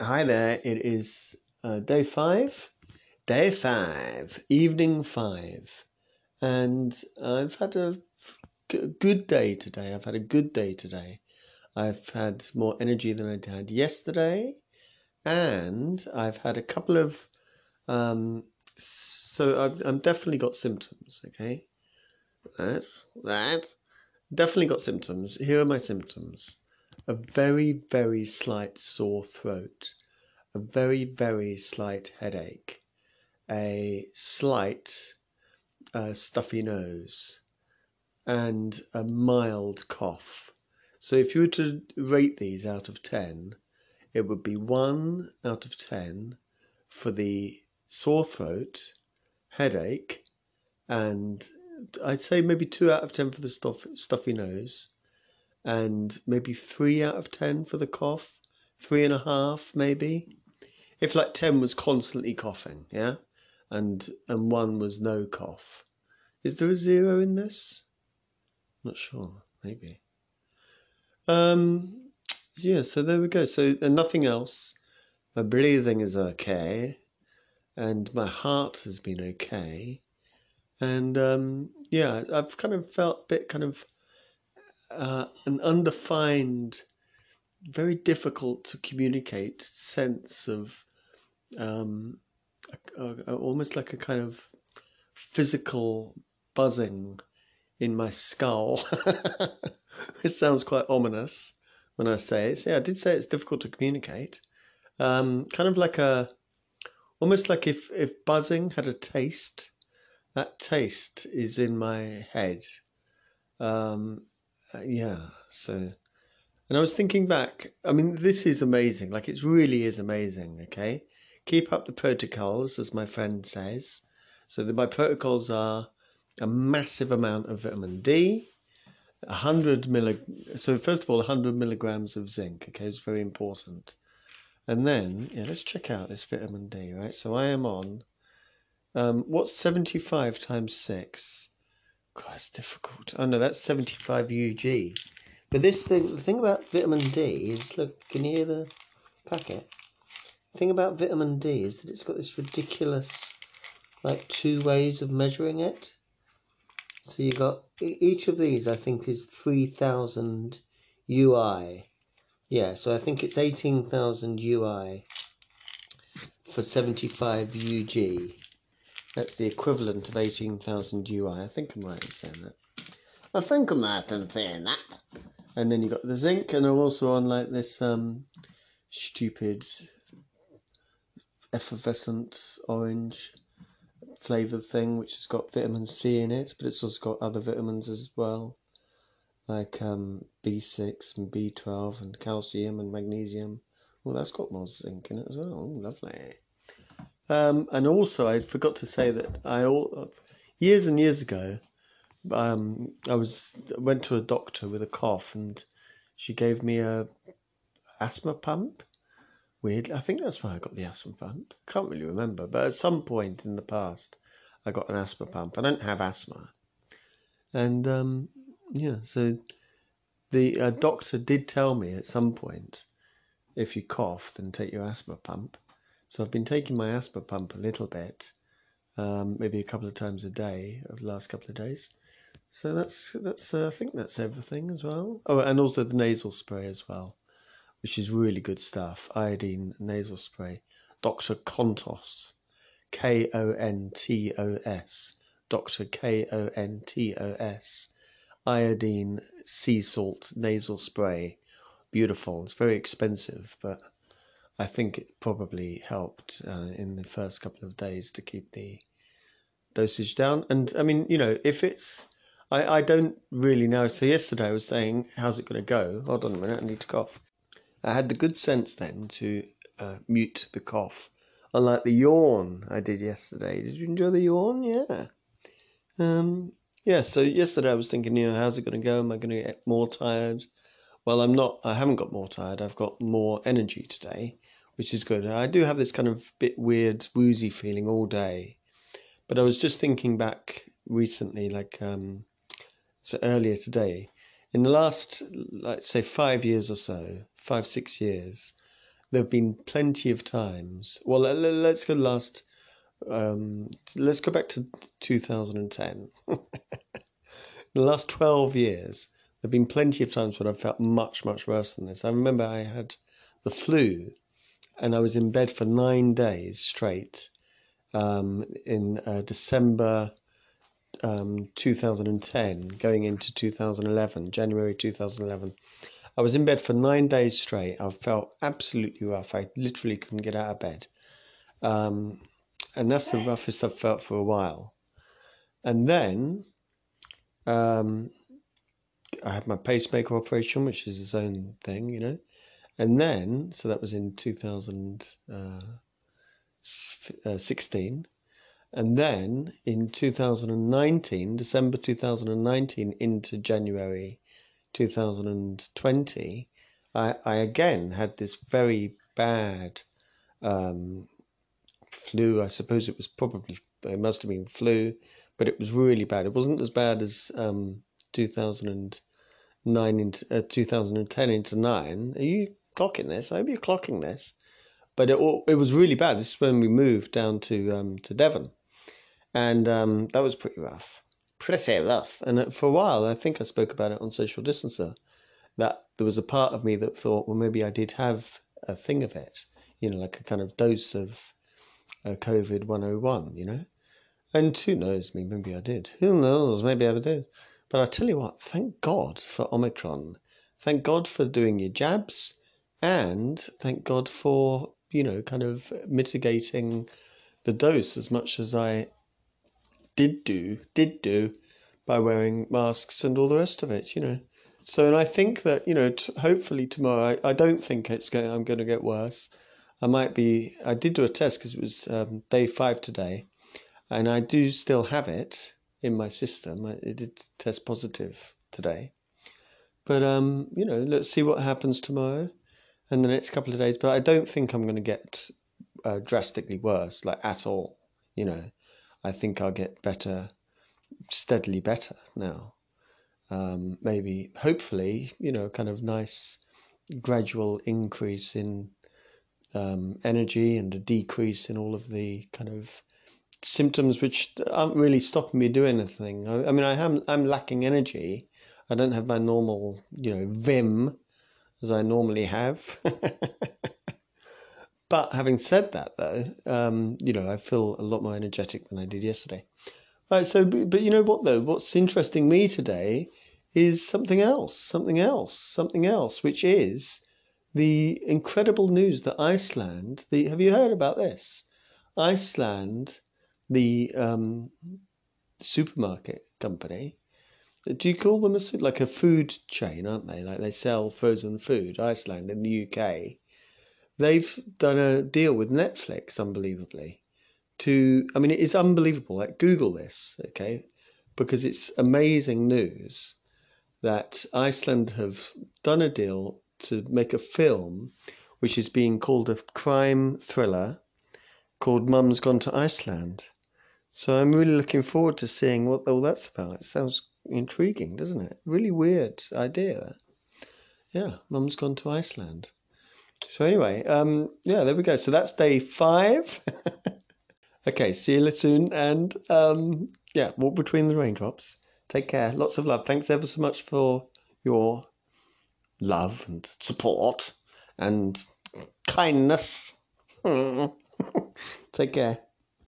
Hi there, it is uh, day five, day five, evening five, and I've had a good day today. I've had a good day today. I've had more energy than I had yesterday, and I've had a couple of, um, so I've, I've definitely got symptoms, okay? That, that, definitely got symptoms. Here are my symptoms a very, very slight sore throat, a very, very slight headache, a slight uh, stuffy nose, and a mild cough. So if you were to rate these out of 10, it would be 1 out of 10 for the sore throat, headache, and I'd say maybe 2 out of 10 for the stuff, stuffy nose, and maybe three out of ten for the cough, three and a half maybe. If like ten was constantly coughing, yeah, and and one was no cough, is there a zero in this? Not sure, maybe. Um, yeah. So there we go. So and nothing else. My breathing is okay, and my heart has been okay, and um, yeah, I've kind of felt a bit kind of uh, an undefined, very difficult to communicate sense of um, a, a, almost like a kind of physical buzzing in my skull. it sounds quite ominous when I say it. So, yeah, I did say it's difficult to communicate. Um, kind of like a, almost like if, if buzzing had a taste, that taste is in my head. Um, uh, yeah. So, and I was thinking back. I mean, this is amazing. Like, it really is amazing. Okay, keep up the protocols, as my friend says. So, the, my protocols are a massive amount of vitamin D, a hundred millig. So, first of all, hundred milligrams of zinc. Okay, it's very important. And then, yeah, let's check out this vitamin D. Right. So, I am on. Um, what's seventy-five times six? It's difficult. Oh no, that's 75 UG. But this thing, the thing about vitamin D is, look, can you hear the packet? The thing about vitamin D is that it's got this ridiculous, like, two ways of measuring it. So you got each of these, I think, is 3,000 UI. Yeah, so I think it's 18,000 UI for 75 UG. That's the equivalent of 18,000 UI. I think I'm right in saying that. I think I'm right in saying that. And then you got the zinc, and I'm also on like this um, stupid effervescent orange flavored thing, which has got vitamin C in it, but it's also got other vitamins as well, like um, B6 and B12 and calcium and magnesium. Well, that's got more zinc in it as well. Oh, lovely. Um, and also, I forgot to say that I all years and years ago, um, I was went to a doctor with a cough, and she gave me a asthma pump. Weird. I think that's why I got the asthma pump. Can't really remember, but at some point in the past, I got an asthma pump. I don't have asthma, and um, yeah, so the uh, doctor did tell me at some point, if you cough, then take your asthma pump. So I've been taking my asthma pump a little bit, um, maybe a couple of times a day over the last couple of days. So that's that's uh, I think that's everything as well. Oh, and also the nasal spray as well, which is really good stuff. Iodine nasal spray, Doctor Kontos, K O N T O S, Doctor K O N T O S, iodine sea salt nasal spray. Beautiful. It's very expensive, but I think it probably helped uh, in the first couple of days to keep the dosage down. And I mean, you know, if it's, I, I don't really know. So yesterday I was saying, how's it going to go? Hold on a minute, I need to cough. I had the good sense then to uh, mute the cough, unlike the yawn I did yesterday. Did you enjoy the yawn? Yeah. Um, yeah, so yesterday I was thinking, you know, how's it going to go? Am I going to get more tired? Well, I'm not. I haven't got more tired. I've got more energy today, which is good. I do have this kind of bit weird woozy feeling all day, but I was just thinking back recently, like um, so earlier today, in the last, like say, five years or so, five six years, there have been plenty of times. Well, let, let- let's go last. Um, let's go back to 2010. the last 12 years, there have been plenty of times when I felt much, much worse than this. I remember I had the flu and I was in bed for nine days straight um, in uh, December um, 2010, going into 2011, January 2011. I was in bed for nine days straight. I felt absolutely rough. I literally couldn't get out of bed. Um, and that's the roughest I've felt for a while. And then um, I had my pacemaker operation, which is its own thing, you know. And then, so that was in 2016. And then in 2019, December 2019 into January 2020, I, I again had this very bad um, flu. I suppose it was probably, it must have been flu, but it was really bad. It wasn't as bad as um, 2009 into uh, 2010 into 9. Are you clocking this? I hope you're clocking this. But it, it was really bad. This is when we moved down to um, to Devon, and um, that was pretty rough, pretty rough. And uh, for a while, I think I spoke about it on Social Distancer, that there was a part of me that thought, well, maybe I did have a thing of it, you know, like a kind of dose of uh, COVID 101, you know. And who knows, me, maybe I did. Who knows, maybe I did. But I tell you what, thank God for Omicron. Thank God for doing your jabs, and thank God for you know, kind of mitigating the dose as much as I did do, did do by wearing masks and all the rest of it, you know. So, and I think that, you know, t- hopefully tomorrow, I, I don't think it's going, I'm going to get worse. I might be, I did do a test because it was um, day five today, and I do still have it in my system. I, it did test positive today. But, um, you know, let's see what happens tomorrow in the next couple of days, but I don't think I'm going to get uh, drastically worse, like at all. You know, I think I'll get better, steadily better now. Um, maybe, hopefully, you know, kind of nice gradual increase in um, energy and a decrease in all of the kind of symptoms which aren't really stopping me doing anything. I, I mean, I am I'm lacking energy. I don't have my normal, you know, vim as I normally have. but having said that, though, um, you know, I feel a lot more energetic than I did yesterday. Right, so, but you know what, though? What's interesting me today is something else, something else, something else, which is the incredible news that Iceland, the, have you heard about this? Iceland, the um, supermarket company, do you call them a like a food chain, aren't they? Like they sell frozen food. Iceland in the UK, they've done a deal with Netflix, unbelievably. To I mean, it is unbelievable. Like Google this, okay, because it's amazing news that Iceland have done a deal to make a film, which is being called a crime thriller, called Mum's Gone to Iceland. So I'm really looking forward to seeing what all that's about. It sounds intriguing, doesn't it? Really weird idea. Yeah, Mum's gone to Iceland. So anyway, um, yeah, there we go. So that's day five. okay, see you soon, and um, yeah, walk between the raindrops. Take care. Lots of love. Thanks ever so much for your love and support and kindness. Take care.